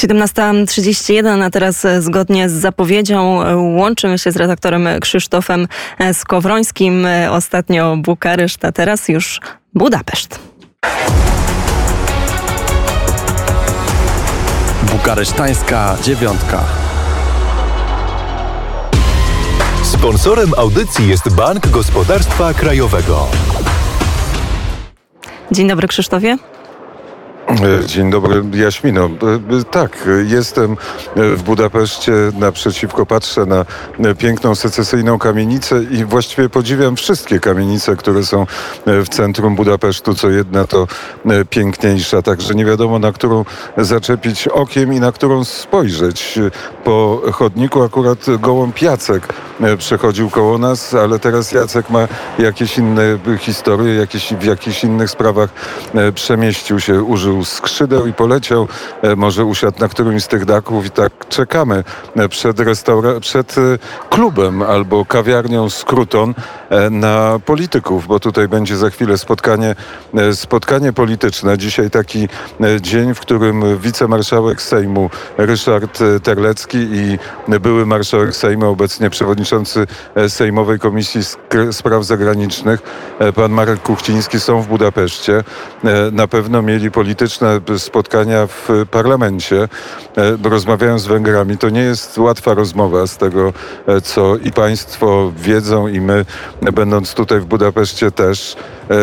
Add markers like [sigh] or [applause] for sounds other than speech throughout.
17.31, a teraz zgodnie z zapowiedzią łączymy się z redaktorem Krzysztofem Skowrońskim. Ostatnio Bukareszt, a teraz już Budapeszt. Bukaresztańska dziewiątka. Sponsorem audycji jest Bank Gospodarstwa Krajowego. Dzień dobry Krzysztofie. E, dzień dobry, Jaśmino. E, e, tak, jestem w Budapeszcie, naprzeciwko patrzę na piękną secesyjną kamienicę i właściwie podziwiam wszystkie kamienice, które są w centrum Budapesztu, co jedna to piękniejsza, także nie wiadomo na którą zaczepić okiem i na którą spojrzeć. Po chodniku akurat gołąb Jacek przechodził koło nas, ale teraz Jacek ma jakieś inne historie, jakieś, w jakichś innych sprawach przemieścił się, użył skrzydeł i poleciał. E, może usiadł na którymś z tych daków i tak czekamy e, przed, restaura- przed e, klubem albo kawiarnią Skruton na polityków, bo tutaj będzie za chwilę spotkanie, spotkanie polityczne. Dzisiaj taki dzień, w którym wicemarszałek Sejmu Ryszard Terlecki i były marszałek Sejmu, obecnie przewodniczący Sejmowej Komisji Spraw Zagranicznych, pan Marek Kuchciński są w Budapeszcie. Na pewno mieli polityczne polityczne spotkania w parlamencie, e, rozmawiają z Węgrami. To nie jest łatwa rozmowa z tego, e, co i państwo wiedzą i my, będąc tutaj w Budapeszcie też,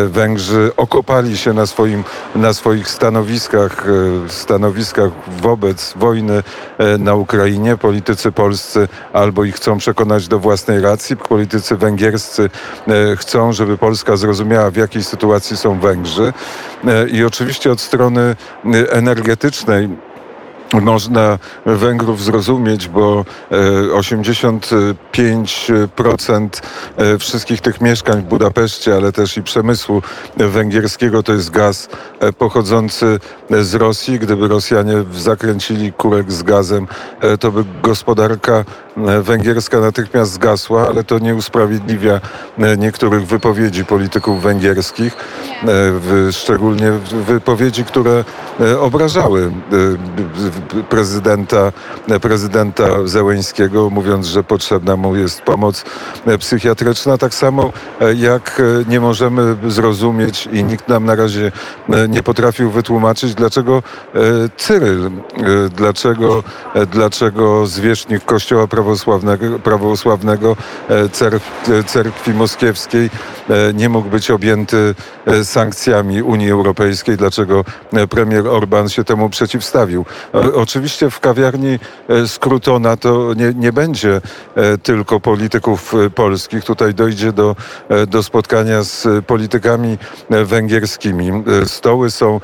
Węgrzy okopali się na, swoim, na swoich stanowiskach, stanowiskach wobec wojny na Ukrainie. Politycy polscy albo ich chcą przekonać do własnej racji, politycy węgierscy chcą, żeby Polska zrozumiała, w jakiej sytuacji są Węgrzy. I oczywiście od strony energetycznej można Węgrów zrozumieć, bo 85% e, e, wszystkich tych mieszkań w Budapeszcie, ale też i przemysłu węgierskiego to jest gaz e, pochodzący z Rosji. Gdyby Rosjanie zakręcili kurek z gazem, to by gospodarka węgierska natychmiast zgasła, ale to nie usprawiedliwia niektórych wypowiedzi polityków węgierskich, szczególnie wypowiedzi, które obrażały prezydenta, prezydenta Zełeńskiego, mówiąc, że potrzebna mu jest pomoc psychiatryczna. Tak samo e, jak e, nie możemy zrozumieć i nikt nam na razie e, nie potrafił wytłumaczyć, dlaczego Cyryl, dlaczego, dlaczego zwierzchnik Kościoła prawosławnego, prawosławnego cerkwi moskiewskiej nie mógł być objęty sankcjami Unii Europejskiej, dlaczego premier Orban się temu przeciwstawił. Oczywiście w kawiarni e, Skrutona to nie, nie będzie e, tylko polityków e, polskich. Tutaj dojdzie do, do spotkania z politykami węgierskimi. Stoły są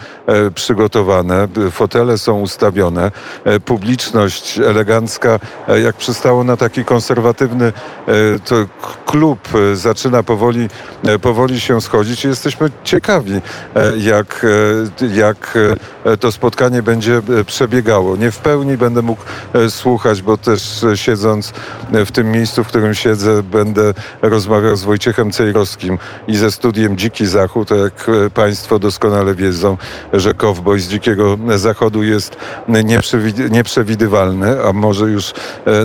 przygotowane, fotele są ustawione, publiczność elegancka, jak przystało na taki konserwatywny to klub zaczyna powoli, powoli się schodzić. I jesteśmy ciekawi, jak, jak to spotkanie będzie przebiegało. Nie w pełni będę mógł e, słuchać, bo też e, siedząc e, w tym miejscu, w którym siedzę, będę rozmawiał z Wojciechem Cejrowskim i ze studiem Dziki Zachód. Jak Państwo doskonale wiedzą, że kowboj z Dzikiego Zachodu jest nieprzewidywalny, a może już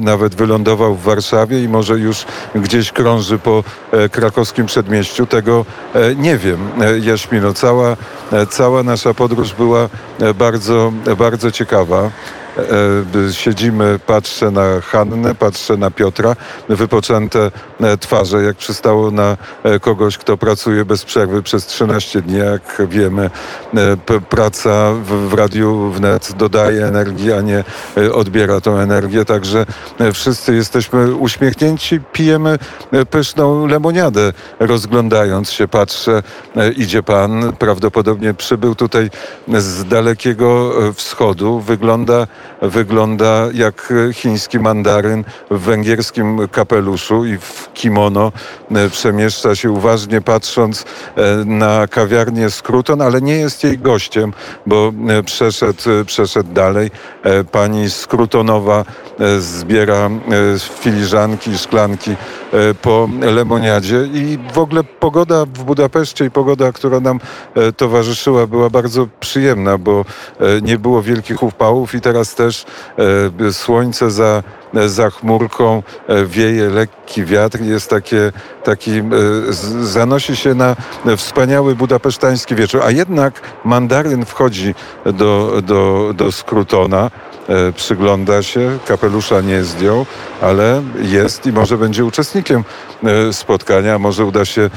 nawet wylądował w Warszawie i może już gdzieś krąży po krakowskim przedmieściu. Tego nie wiem, Jaśmino. Cała, cała nasza podróż była bardzo, bardzo ciekawa. E, siedzimy, patrzę na Hannę, patrzę na Piotra, wypoczęte e, twarze, jak przystało na e, kogoś, kto pracuje bez przerwy przez 13 dni, jak wiemy. Praca w, w radiu wnet dodaje energii, a nie odbiera tą energię, także wszyscy jesteśmy uśmiechnięci, pijemy pyszną lemoniadę, rozglądając się, patrzę, idzie pan, prawdopodobnie przybył tutaj z dalekiego wschodu, wygląda wygląda jak chiński mandaryn w węgierskim kapeluszu i w kimono. E, przemieszcza się uważnie patrząc e, na kawiarnię Skruton, ale nie jest jej gościem, bo e, przeszedł, przeszedł dalej. Pani Skrutonowa zbiera filiżanki szklanki po lemoniadzie i w ogóle pogoda w Budapeszcie i pogoda, która nam towarzyszyła była bardzo przyjemna, bo nie było wielkich upałów i teraz też słońce za za chmurką wieje lekki wiatr, jest takie, taki, zanosi się na wspaniały budapesztański wieczór, a jednak mandaryn wchodzi do, do, do Skrutona, e, przygląda się, kapelusza nie zdjął, ale jest i może będzie uczestnikiem e, spotkania. Może uda się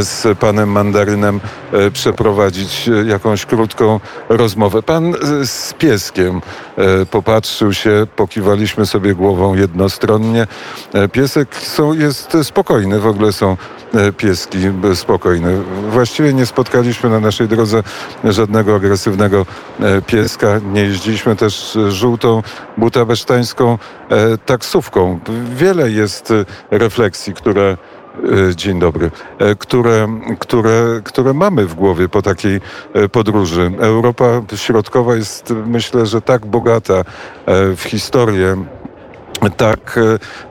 z panem Mandarynem e, przeprowadzić jakąś krótką rozmowę. Pan z pieskiem popatrzył się, pokiwaliśmy sobie głową jednostronnie. Piesek są, jest spokojny, w ogóle są pieski spokojne. Właściwie nie spotkaliśmy na naszej drodze żadnego agresywnego pieska. Nie jeździliśmy też żółtą budapesztańską taksówką. Wiele jest refleksji, które Dzień dobry. Które, które, które mamy w głowie po takiej podróży. Europa Środkowa jest, myślę, że tak bogata w historię tak e,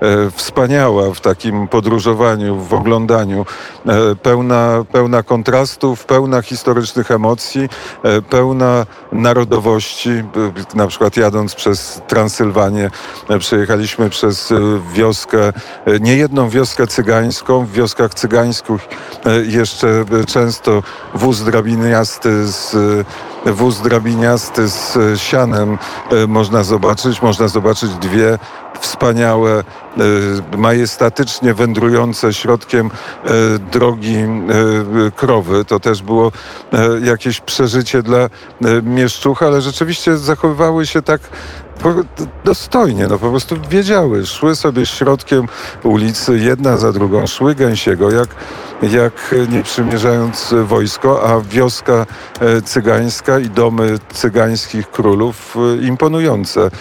e, wspaniała w takim podróżowaniu, w oglądaniu, e, pełna, pełna kontrastów, pełna historycznych emocji, pełna narodowości. Na przykład jadąc przez Transylwanię, przejechaliśmy przez wioskę, nie jedną wioskę cygańską. W wioskach cygańskich jeszcze często wóz drabiniasty z wóz drabiniasty z sianem można zobaczyć. Można zobaczyć dwie wspaniałe, e, majestatycznie wędrujące środkiem e, drogi e, krowy. To też było jakieś przeżycie dla mieszczuch, ale rzeczywiście zachowywały się tak dostojnie, no po prostu wiedziały, szły sobie środkiem ulicy, jedna za drugą, szły gęsiego, jak, jak nie przymierzając wojsko, a wioska cygańska i domy cygańskich królów imponujące,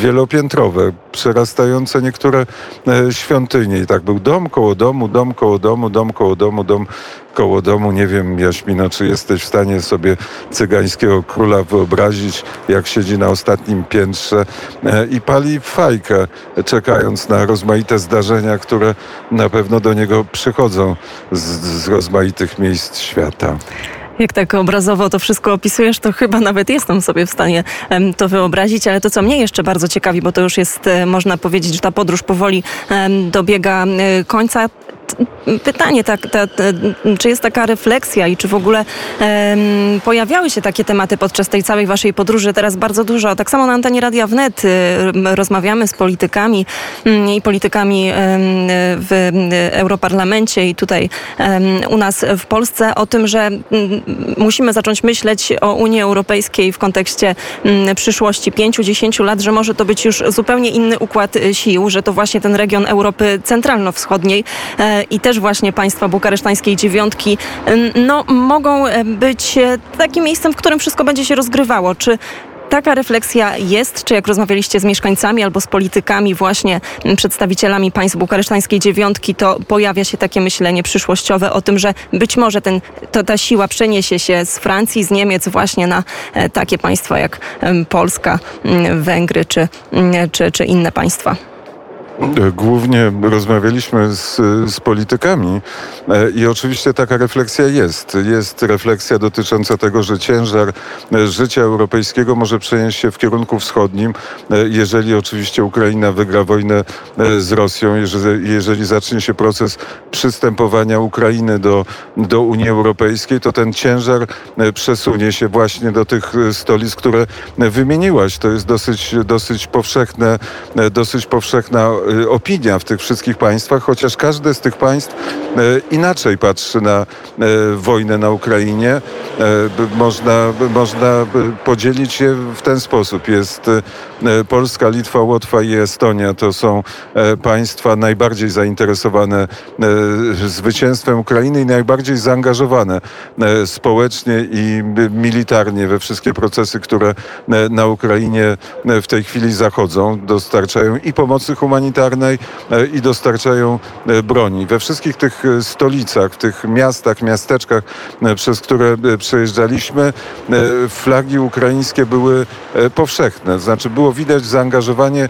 wielopiętrowe, przerastające niektóre e, świątynie. I tak był dom koło domu, dom koło domu, dom koło domu, dom koło domu. Nie wiem, Jaśmino, czy jesteś w stanie sobie cygańskiego króla wyobrazić, jak siedzi na ostatnim piętrze e, i pali fajkę, czekając na rozmaite zdarzenia, które na pewno do niego przychodzą z, z rozmaitych miejsc świata. Jak tak obrazowo to wszystko opisujesz, to chyba nawet jestem sobie w stanie to wyobrazić, ale to, co mnie jeszcze bardzo ciekawi, bo to już jest, e, można powiedzieć, że ta podróż powoli dobiega e, końca, pytanie, tak, ta, ta, czy jest taka refleksja i czy w ogóle pojawiały się takie tematy podczas tej całej waszej podróży? Teraz bardzo dużo. Tak samo na antenie Radia Wnet rozmawiamy z politykami y, i politykami w Europarlamencie i tutaj u nas w Polsce o tym, że musimy zacząć myśleć o Unii Europejskiej w kontekście przyszłości 5-10 lat, że może to być już zupełnie inny układ sił, że to właśnie ten region Europy Centralno-Wschodniej e, i też właśnie państwa bukaresztańskiej dziewiątki no, mogą e, być e, takim miejscem, w którym wszystko będzie się rozgrywało. Czy taka refleksja jest, czy jak rozmawialiście z mieszkańcami albo z politykami, właśnie przedstawicielami państw bukaresztańskiej dziewiątki, to pojawia się takie myślenie przyszłościowe o tym, że być może ten, to ta siła przeniesie się z Francji, z Niemiec właśnie na e, takie państwa jak Polska, Węgry czy, czy, czy inne państwa. Głównie rozmawialiśmy z, z, politykami e, i oczywiście taka refleksja jest. Jest refleksja dotycząca tego, że ciężar e, życia europejskiego może przenieść się w kierunku wschodnim, e, jeżeli oczywiście Ukraina wygra wojnę z Rosją, jeżeli, jeżeli zacznie się proces przystępowania Ukrainy do, do Unii Europejskiej, to ten ciężar przesunie się właśnie do tych stolic, które wymieniłaś. To jest dosyć, dosyć powszechne, dosyć powszechna opinia w tych wszystkich państwach, chociaż każde z tych państw y, inaczej patrzy na y, wojnę na Ukrainie. Można, można podzielić je w ten sposób. Jest Polska, Litwa, Łotwa i Estonia. To są państwa najbardziej zainteresowane zwycięstwem Ukrainy i najbardziej zaangażowane społecznie i militarnie we wszystkie procesy, które na Ukrainie w tej chwili zachodzą. Dostarczają i pomocy humanitarnej, militarnej i dostarczają broni. We wszystkich tych stolicach, w tych miastach, miasteczkach, przez które przejeżdżaliśmy, flagi ukraińskie były powszechne. Znaczy było widać zaangażowanie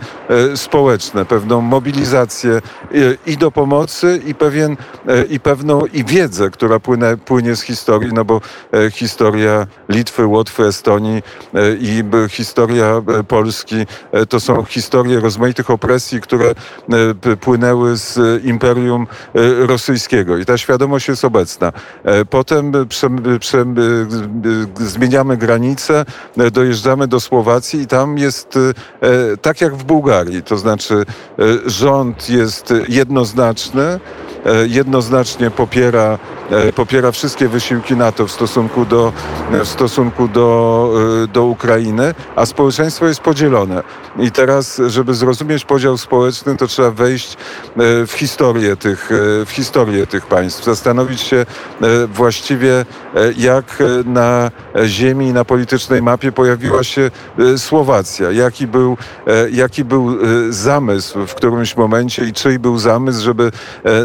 społeczne, pewną mobilizację i do pomocy i pewien i pewną i wiedzę, która płynie, płynie z historii, no bo historia Litwy, Łotwy, Estonii i historia Polski to są historie rozmaitych opresji, które płynęły z Imperium Rosyjskiego i ta świadomość jest obecna. Potem zmieniamy granice, dojeżdżamy do Słowacji i tam jest tak jak w Bułgarii, to znaczy rząd jest jednoznaczny, jednoznacznie popiera, popiera wszystkie wysiłki NATO w stosunku do, w stosunku do, do Ukrainy, a społeczeństwo jest podzielone. I teraz, żeby zrozumieć podział społeczny, to trzeba wejść w historię tych, w historię tych państw, zastanowić się właściwie, jak na ziemi, na politycznej mapie pojawiła się Słowacja, jaki był, jaki był zamysł w którymś momencie i czyj był zamysł, żeby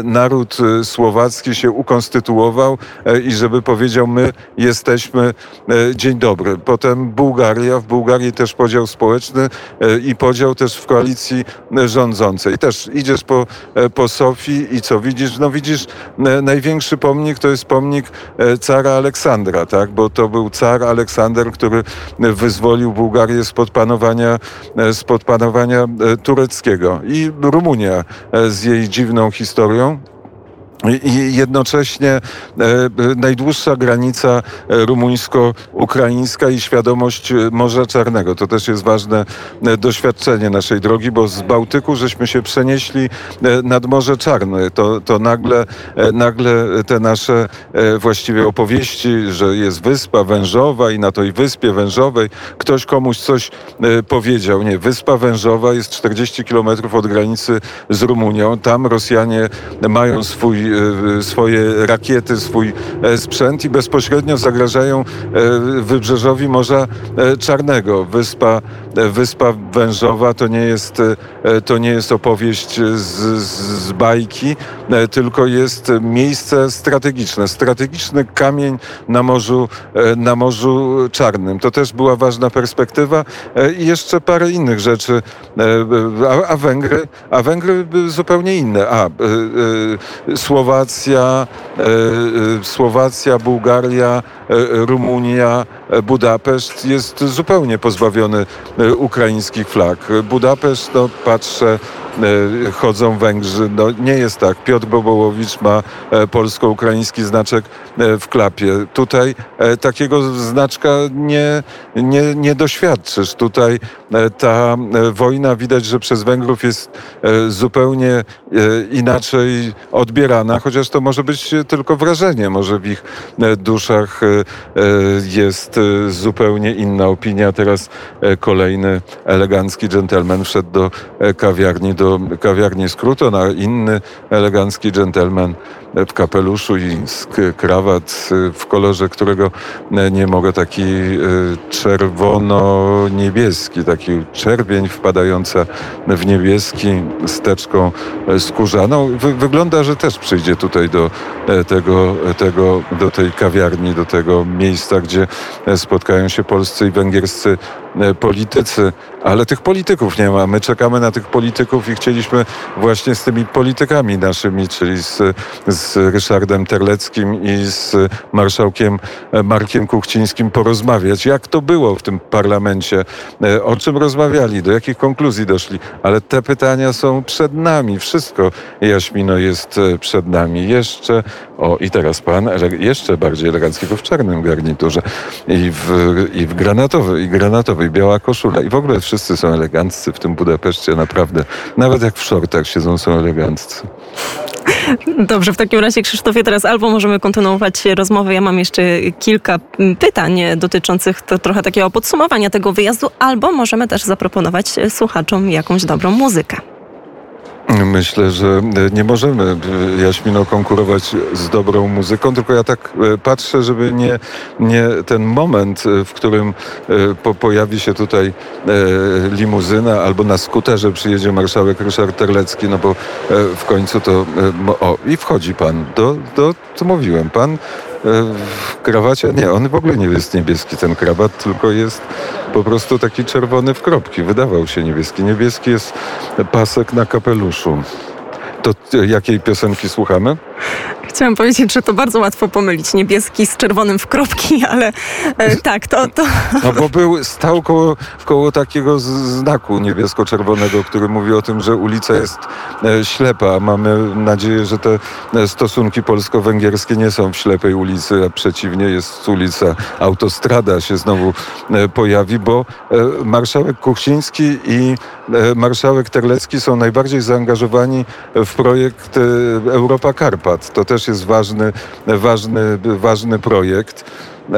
naród słowacki się ukonstytuował i żeby powiedział, my jesteśmy dzień dobry. Potem Bułgaria, w Bułgarii też podział społeczny i podział też w koalicji rządzącej. Też idziesz po, po Sofii i co widzisz? No widzisz największy pomnik to jest pomnik cara Aleksandra, tak? Bo to był car Aleksander, który wyzwolił Bułgarię spod panowania, spod panowania tureckiego. I Rumunia z jej dziwną historią, i jednocześnie e, najdłuższa granica rumuńsko-ukraińska i świadomość Morza Czarnego. To też jest ważne doświadczenie naszej drogi, bo z Bałtyku żeśmy się przenieśli nad Morze Czarne. To, to nagle, nagle te nasze właściwie opowieści, że jest wyspa wężowa i na tej wyspie wężowej ktoś komuś coś powiedział. Nie, wyspa wężowa jest 40 kilometrów od granicy z Rumunią. Tam Rosjanie mają swój E, swoje rakiety, swój e, sprzęt i bezpośrednio zagrażają e, wybrzeżowi Morza Czarnego. Wyspa, wyspa Wężowa to nie jest, to nie jest opowieść z, z bajki, tylko jest miejsce strategiczne, strategiczny kamień na Morzu, na Morzu Czarnym. To też była ważna perspektywa i jeszcze parę innych rzeczy. A, a Węgry, a Węgry zupełnie inne. A, słowa Słowacja, e, e, Słowacja, Bułgaria, e, Rumunia, Budapeszt jest zupełnie pozbawiony ukraińskich flag. Budapeszt, no patrzę, chodzą Węgrzy. No, nie jest tak. Piotr Bobołowicz ma polsko-ukraiński znaczek w klapie. Tutaj takiego znaczka nie, nie, nie doświadczysz. Tutaj ta wojna widać, że przez Węgrów jest zupełnie inaczej odbierana chociaż to może być tylko wrażenie. Może w ich e, duszach e, e, jest zupełnie inna opinia. Teraz kolejny elegancki dżentelmen wszedł do kawiarni, do kawiarni Skruton, a inny elegancki dżentelmen w kapeluszu i krawat w kolorze, którego nie mogę, taki czerwono-niebieski, taki czerwień wpadająca w niebieski z teczką skórzaną. Wygląda, że też przyjdzie tutaj do e, tego, tego, do tej kawiarni, do tego miejsca, gdzie e, spotkają się polscy i węgierscy e, politycy, ale tych polityków nie ma. My czekamy na tych polityków i chcieliśmy właśnie z tymi politykami naszymi, czyli z, z Ryszardem Terleckim i z marszałkiem Markiem Kuchcińskim porozmawiać, jak to było w tym parlamencie, o czym rozmawiali, do jakich konkluzji doszli. Ale te pytania są przed nami. Wszystko, Jaśmino, jest przed nami jeszcze, o i teraz pan, jeszcze bardziej eleganckiego w czarnym garniturze i w, i w granatowej, i granatowej, biała koszula i w ogóle wszyscy są eleganccy w tym Budapeszcie, naprawdę. Nawet jak w shortach siedzą, są eleganccy. Dobrze, w takim razie Krzysztofie, teraz albo możemy kontynuować rozmowę. Ja mam jeszcze kilka pytań dotyczących to, trochę takiego podsumowania tego wyjazdu, albo możemy też zaproponować słuchaczom jakąś dobrą muzykę. Myślę, że nie możemy, Jaśmino, konkurować z dobrą muzyką, tylko ja tak e, patrzę, żeby nie, nie ten moment, e, w którym e, po, pojawi się tutaj limuzyna albo na skuterze przyjedzie marszałek Ryszard Terlecki, no bo w końcu to... O, i wchodzi pan. Do, do, co mówiłem, pan w krawacie? Nie, on w ogóle nie jest niebieski ten krawat, tylko jest po prostu taki czerwony w kropki. Wydawał się niebieski. Niebieski jest pasek na kapeluszu. To jakiej piosenki słuchamy? Chciałam powiedzieć, że to bardzo łatwo pomylić niebieski z czerwonym w kropki, [laughs] ale e, tak, to, to... No bo był, stał koło, koło takiego znaku niebiesko-czerwonego, który mówi o tym, że ulica jest e, ślepa. Mamy nadzieję, że te e, stosunki polsko-węgierskie nie są w ślepej ulicy, a przeciwnie jest ulica, autostrada się znowu e, pojawi, bo e, marszałek Kuchciński i e, marszałek Terlecki są najbardziej zaangażowani w projekt Europa Karpat. To też jest ważny, ważny, ważny projekt. E,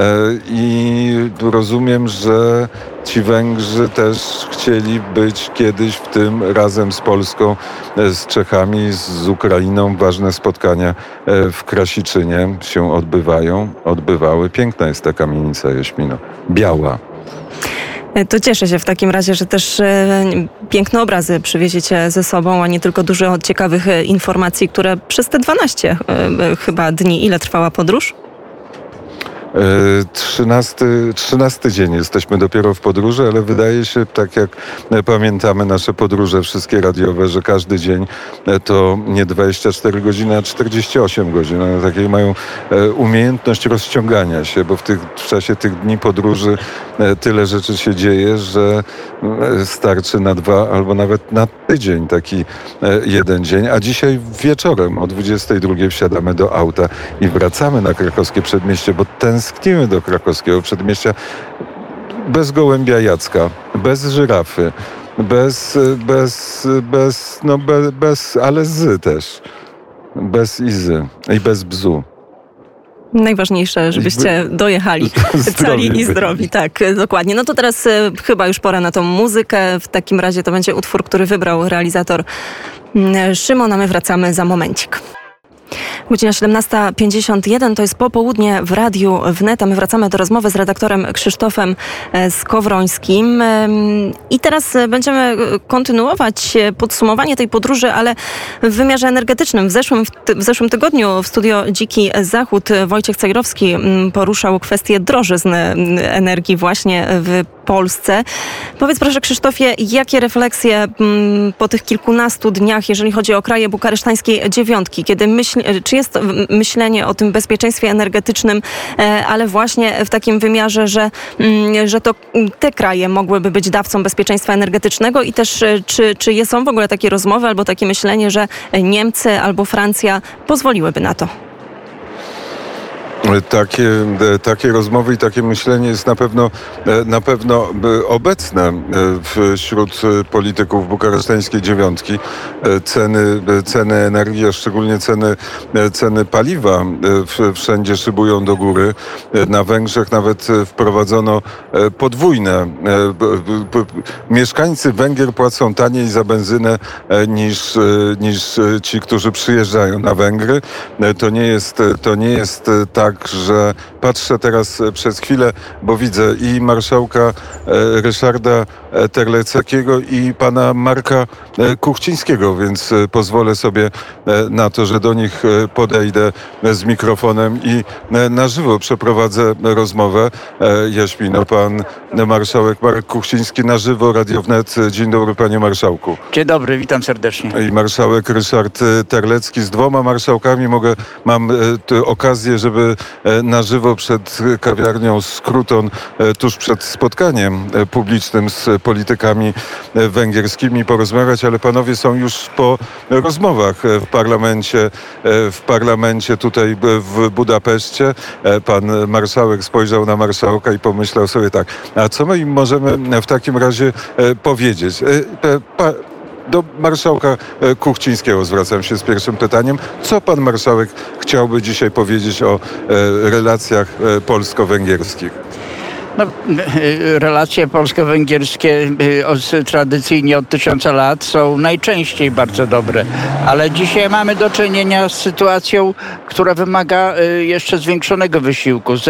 I rozumiem, że ci Węgrzy też chcieli być kiedyś w tym razem z Polską, e, z Czechami, z Ukrainą. Ważne spotkania e, w Krasiczynie się odbywają, odbywały. Piękna jest ta kamienica Jaśmino. Biała. To cieszę się w takim razie, że też piękne obrazy przywieziecie ze sobą, a nie tylko dużo ciekawych informacji, które przez te 12 chyba dni, ile trwała podróż? Trzynasty, trzynasty dzień jesteśmy dopiero w podróży, ale wydaje się, tak jak pamiętamy nasze podróże wszystkie radiowe, że każdy dzień to nie 24 godziny, a 48 godzin. One takie mają e, umiejętność rozciągania się, bo w, tych, w czasie tych dni podróży e, tyle rzeczy się dzieje, że e, starczy na dwa albo nawet na tydzień taki jeden dzień. A dzisiaj wieczorem o 22 wsiadamy do auta i wracamy na krakowskie przedmieście, bo ten tęsknimy do krakowskiego przedmieścia bez gołębia Jacka, bez żyrafy, bez, bez, bez, no bez, bez ale z też. Bez izy i bez bzu. Najważniejsze, żebyście dojechali [laughs] cali i zdrowi. Tak, dokładnie. No to teraz e, chyba już pora na tą muzykę. W takim razie to będzie utwór, który wybrał realizator mm, Szymon, a my wracamy za momencik. Godzina 17.51 to jest popołudnie w Radiu Wnet, a my wracamy do rozmowy z redaktorem Krzysztofem e, Skowrońskim. I teraz e, będziemy e, kontynuować podsumowanie tej podróży, ale w wymiarze energetycznym. W zeszłym, w zeszłym tygodniu w studio Dziki Zachód Wojciech Cejrowski poruszał kwestię drożyzn energii właśnie w Polsce. Powiedz proszę Krzysztofie, jakie refleksje po tych kilkunastu dniach, jeżeli chodzi o kraje bukaresztańskiej dziewiątki, kiedy myśl, czy jest myślenie o tym bezpieczeństwie energetycznym, e, ale właśnie w takim wymiarze, że, mm, że to te kraje mogłyby być dawcą bezpieczeństwa energetycznego i też e, czy, czy są w ogóle takie rozmowy albo takie myślenie, że Niemcy albo Francja pozwoliłyby na to? Takie, takie rozmowy i takie myślenie jest na pewno, e, na pewno e, obecne e, wśród polityków bukaresztańskiej dziewiątki. Ceny, ceny energii, a szczególnie ceny, ceny paliwa wszędzie szybują do góry. Na Węgrzech nawet wprowadzono podwójne. Mieszkańcy Węgier płacą taniej za benzynę niż, niż ci, którzy przyjeżdżają na Węgry. To nie jest, to nie jest tak, tak, że patrzę teraz e, przez chwilę, bo widzę i marszałka e, Ryszarda e, Terleckiego i pana Marka Kuchcińskiego, więc pozwolę sobie na to, że do nich podejdę z mikrofonem i na żywo przeprowadzę rozmowę. Jaśmino, pan marszałek Marek Kuchciński na żywo, Radio Wnet. Dzień dobry panie marszałku. Dzień dobry, witam serdecznie. I marszałek Ryszard Terlecki z dwoma marszałkami mogę, mam okazję, żeby na żywo przed kawiarnią Skruton, e, tuż przed spotkaniem e, publicznym z politykami węgierskimi porozmawiać, ale panowie są już po rozmowach w parlamencie, w parlamencie tutaj w Budapeszcie. Pan marszałek spojrzał na marszałka i pomyślał sobie tak, a co my im możemy w takim razie powiedzieć? Do marszałka e, Kuchcińskiego zwracam się z pierwszym pytaniem. Co pan marszałek chciałby dzisiaj powiedzieć o e, relacjach e, polsko-węgierskich? No, relacje polsko-węgierskie tradycyjnie od tysiąca lat są najczęściej bardzo dobre, ale dzisiaj mamy do czynienia z sytuacją, która wymaga jeszcze zwiększonego wysiłku. Z,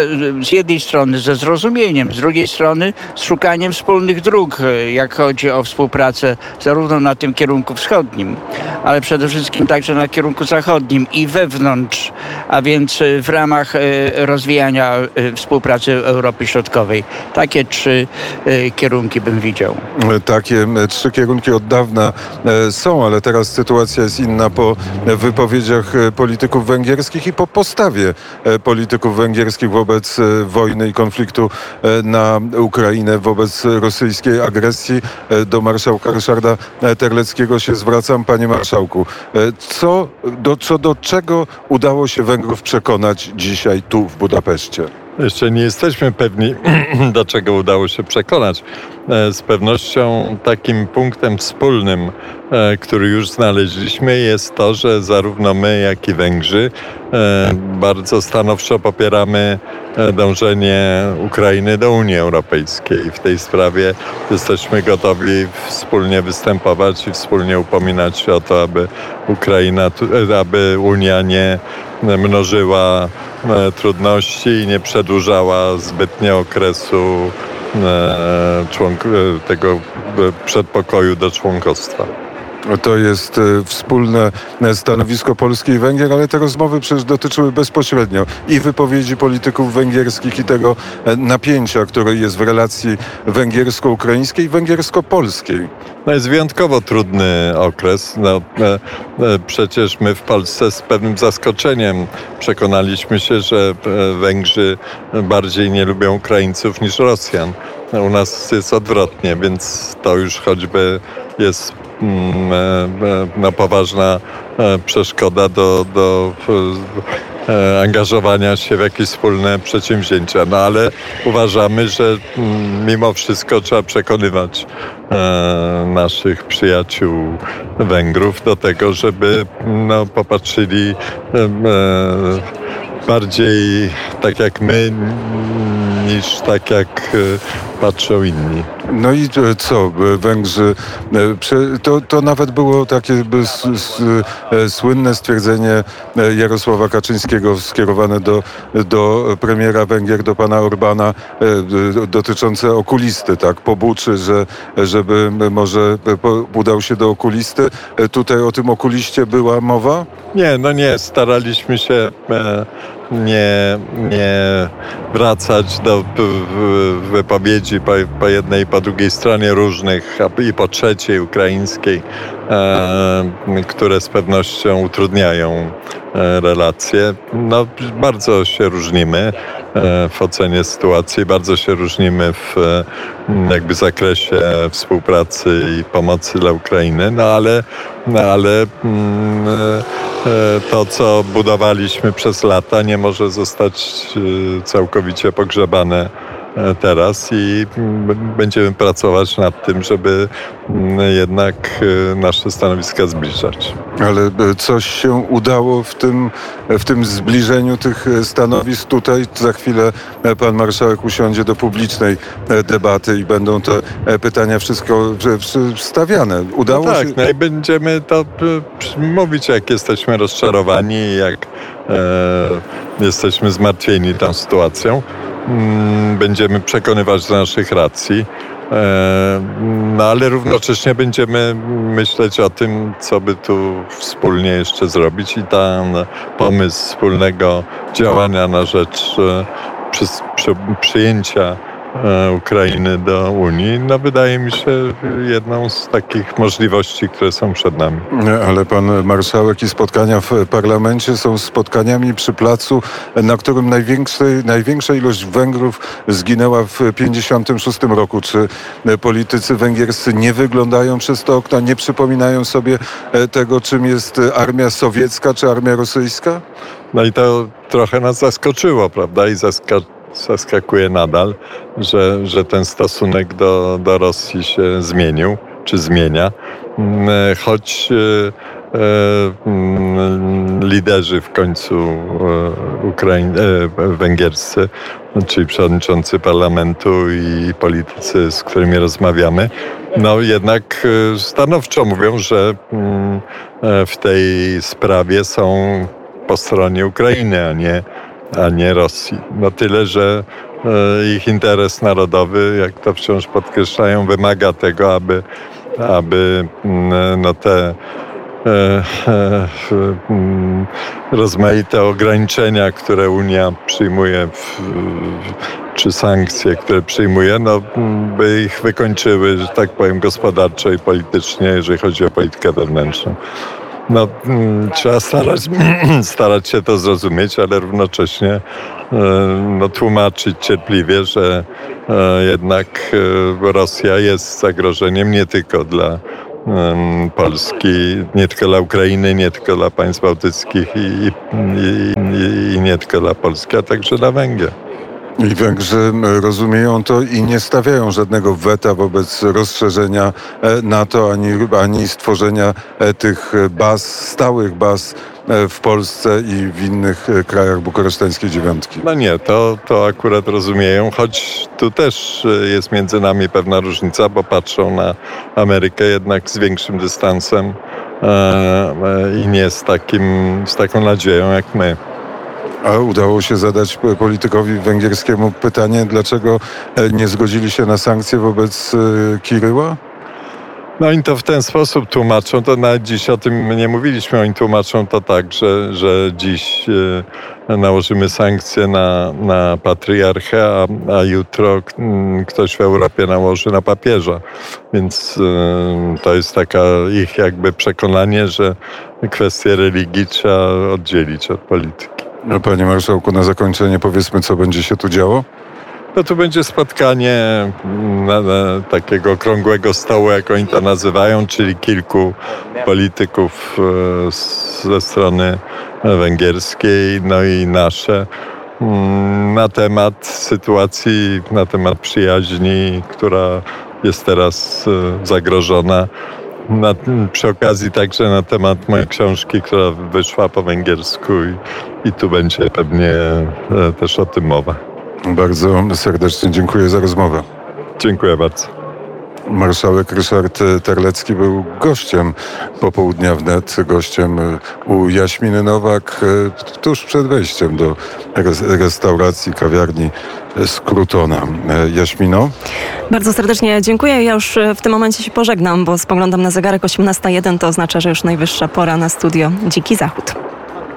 z jednej strony ze zrozumieniem, z drugiej strony z szukaniem wspólnych dróg, jak chodzi o współpracę zarówno na tym kierunku wschodnim, ale przede wszystkim także na kierunku zachodnim i wewnątrz, a więc w ramach rozwijania współpracy Europy Środkowej. Takie trzy kierunki bym widział. Takie trzy kierunki od dawna są, ale teraz sytuacja jest inna po wypowiedziach polityków węgierskich i po postawie polityków węgierskich wobec wojny i konfliktu na Ukrainę, wobec rosyjskiej agresji. Do marszałka Ryszarda Terleckiego się zwracam. Panie marszałku, co do, co do czego udało się Węgrów przekonać dzisiaj tu w Budapeszcie? Jeszcze nie jesteśmy pewni, [clears throat] do czego udało się przekonać. Z pewnością takim punktem wspólnym, który już znaleźliśmy, jest to, że zarówno my, jak i Węgrzy bardzo stanowczo popieramy dążenie Ukrainy do Unii Europejskiej. W tej sprawie jesteśmy gotowi wspólnie występować i wspólnie upominać się o to, aby Ukraina, aby Unia nie mnożyła trudności i nie przedłużała zbytnio okresu członk, tego przedpokoju do członkostwa. To jest wspólne stanowisko Polski i Węgier, ale te rozmowy przecież dotyczyły bezpośrednio i wypowiedzi polityków węgierskich i tego napięcia, które jest w relacji węgiersko-ukraińskiej i węgiersko-polskiej. No jest wyjątkowo trudny okres. No, przecież my w Polsce z pewnym zaskoczeniem przekonaliśmy się, że Węgrzy bardziej nie lubią Ukraińców niż Rosjan. U nas jest odwrotnie, więc to już choćby jest no, poważna przeszkoda do, do angażowania się w jakieś wspólne przedsięwzięcia. No ale uważamy, że mimo wszystko trzeba przekonywać naszych przyjaciół Węgrów do tego, żeby no, popatrzyli bardziej tak jak my, niż tak jak patrzą inni. No i co, Węgrzy, to, to nawet było takie słynne stwierdzenie Jarosława Kaczyńskiego skierowane do, do premiera Węgier, do pana Orbana, dotyczące okulisty, tak, pobuczy, że, żeby może udał się do okulisty. Tutaj o tym okuliście była mowa? Nie, no nie, staraliśmy się nie, nie wracać do wypowiedzi po, po jednej i po drugiej stronie różnych, i po trzeciej ukraińskiej, e, które z pewnością utrudniają e, relacje. No, bardzo się różnimy e, w ocenie sytuacji, bardzo się różnimy w jakby zakresie współpracy i pomocy dla Ukrainy, no ale, no, ale mm, to, co budowaliśmy przez lata, nie może zostać całkowicie pogrzebane teraz i będziemy pracować nad tym, żeby jednak nasze stanowiska zbliżać. Ale coś się udało w tym, w tym zbliżeniu tych stanowisk tutaj. Za chwilę pan marszałek usiądzie do publicznej debaty i będą te pytania wszystko stawiane. Udało no tak, się... no i będziemy to mówić, jak jesteśmy rozczarowani, jak e, jesteśmy zmartwieni tą sytuacją. Będziemy przekonywać do naszych racji. No ale równocześnie będziemy myśleć o tym, co by tu wspólnie jeszcze zrobić i ten pomysł wspólnego działania na rzecz przy, przy, przyjęcia Ukrainy do Unii, no wydaje mi się jedną z takich możliwości, które są przed nami. Ale pan marszałek i spotkania w parlamencie są spotkaniami przy placu, na którym największa ilość Węgrów zginęła w 1956 roku. Czy politycy węgierscy nie wyglądają przez te okna, nie przypominają sobie tego, czym jest armia sowiecka czy armia rosyjska? No i to trochę nas zaskoczyło, prawda? I zaskoczyło zaskakuje nadal, że, że ten stosunek do, do Rosji się zmienił, czy zmienia. Mm, choć mm, liderzy w końcu Ukraiń, węgierscy, czyli przewodniczący parlamentu i politycy, z którymi rozmawiamy, no jednak stanowczo mówią, że mm, w tej sprawie są po stronie Ukrainy, a nie, a nie Rosji. No tyle, że e, ich interes narodowy, jak to wciąż podkreślają, wymaga tego, aby, aby mm, no te e, e, rozmaite ograniczenia, które Unia przyjmuje, czy sankcje, które przyjmuje, no, by ich wykończyły, że tak powiem, gospodarczo i politycznie, jeżeli chodzi o politykę wewnętrzną. No, mm, trzeba starać, [clears throat] starać się to zrozumieć, ale równocześnie e, no, tłumaczyć cierpliwie, że e, jednak e, Rosja jest zagrożeniem nie tylko dla Polski, nie tylko dla Ukrainy, nie tylko dla państw bałtyckich i, i, i, i nie tylko dla Polski, a także dla Węgier. I Węgrzy rozumieją to i nie stawiają żadnego weta wobec rozszerzenia e, NATO ani, ani stworzenia e, tych baz, stałych baz e, w Polsce i w innych krajach bukaresztańskiej dziewiątki. No nie, to, to akurat rozumieją, choć tu też jest między nami pewna różnica, bo patrzą na Amerykę jednak z większym dystansem i nie z, takim, z taką nadzieją jak my. A udało się zadać politykowi węgierskiemu pytanie, dlaczego e, nie zgodzili się na sankcje wobec e, Kiryła? No oni to w ten sposób tłumaczą, to nawet dziś o tym nie mówiliśmy, oni tłumaczą to tak, że, że dziś e, nałożymy sankcje na, na patriarchę, a, a jutro ktoś w Europie nałoży na papieża. Więc to jest taka ich jakby przekonanie, że kwestie religii trzeba oddzielić od polityki. No, panie marszałku, na zakończenie powiedzmy, co będzie się tu działo? No tu będzie spotkanie na, na takiego okrągłego stołu, jak oni to nazywają, czyli kilku polityków e, ze strony węgierskiej, no i nasze, mm, na temat sytuacji, na temat przyjaźni, która jest teraz e, zagrożona na, przy okazji także na temat mojej książki, która wyszła po węgiersku i, i tu będzie pewnie e, też o tym mowa. Bardzo serdecznie dziękuję za rozmowę. Dziękuję bardzo. Marszałek Ryszard Terlecki był gościem popołudnia wnet, gościem u Jaśminy Nowak e, tuż przed wejściem do restauracji, kawiarni Skrutona. E, Jaśmino? Bardzo serdecznie dziękuję. Ja już w tym momencie się pożegnam, bo spoglądam na zegarek 18.01, to oznacza, że już najwyższa pora na studio Dziki Zachód.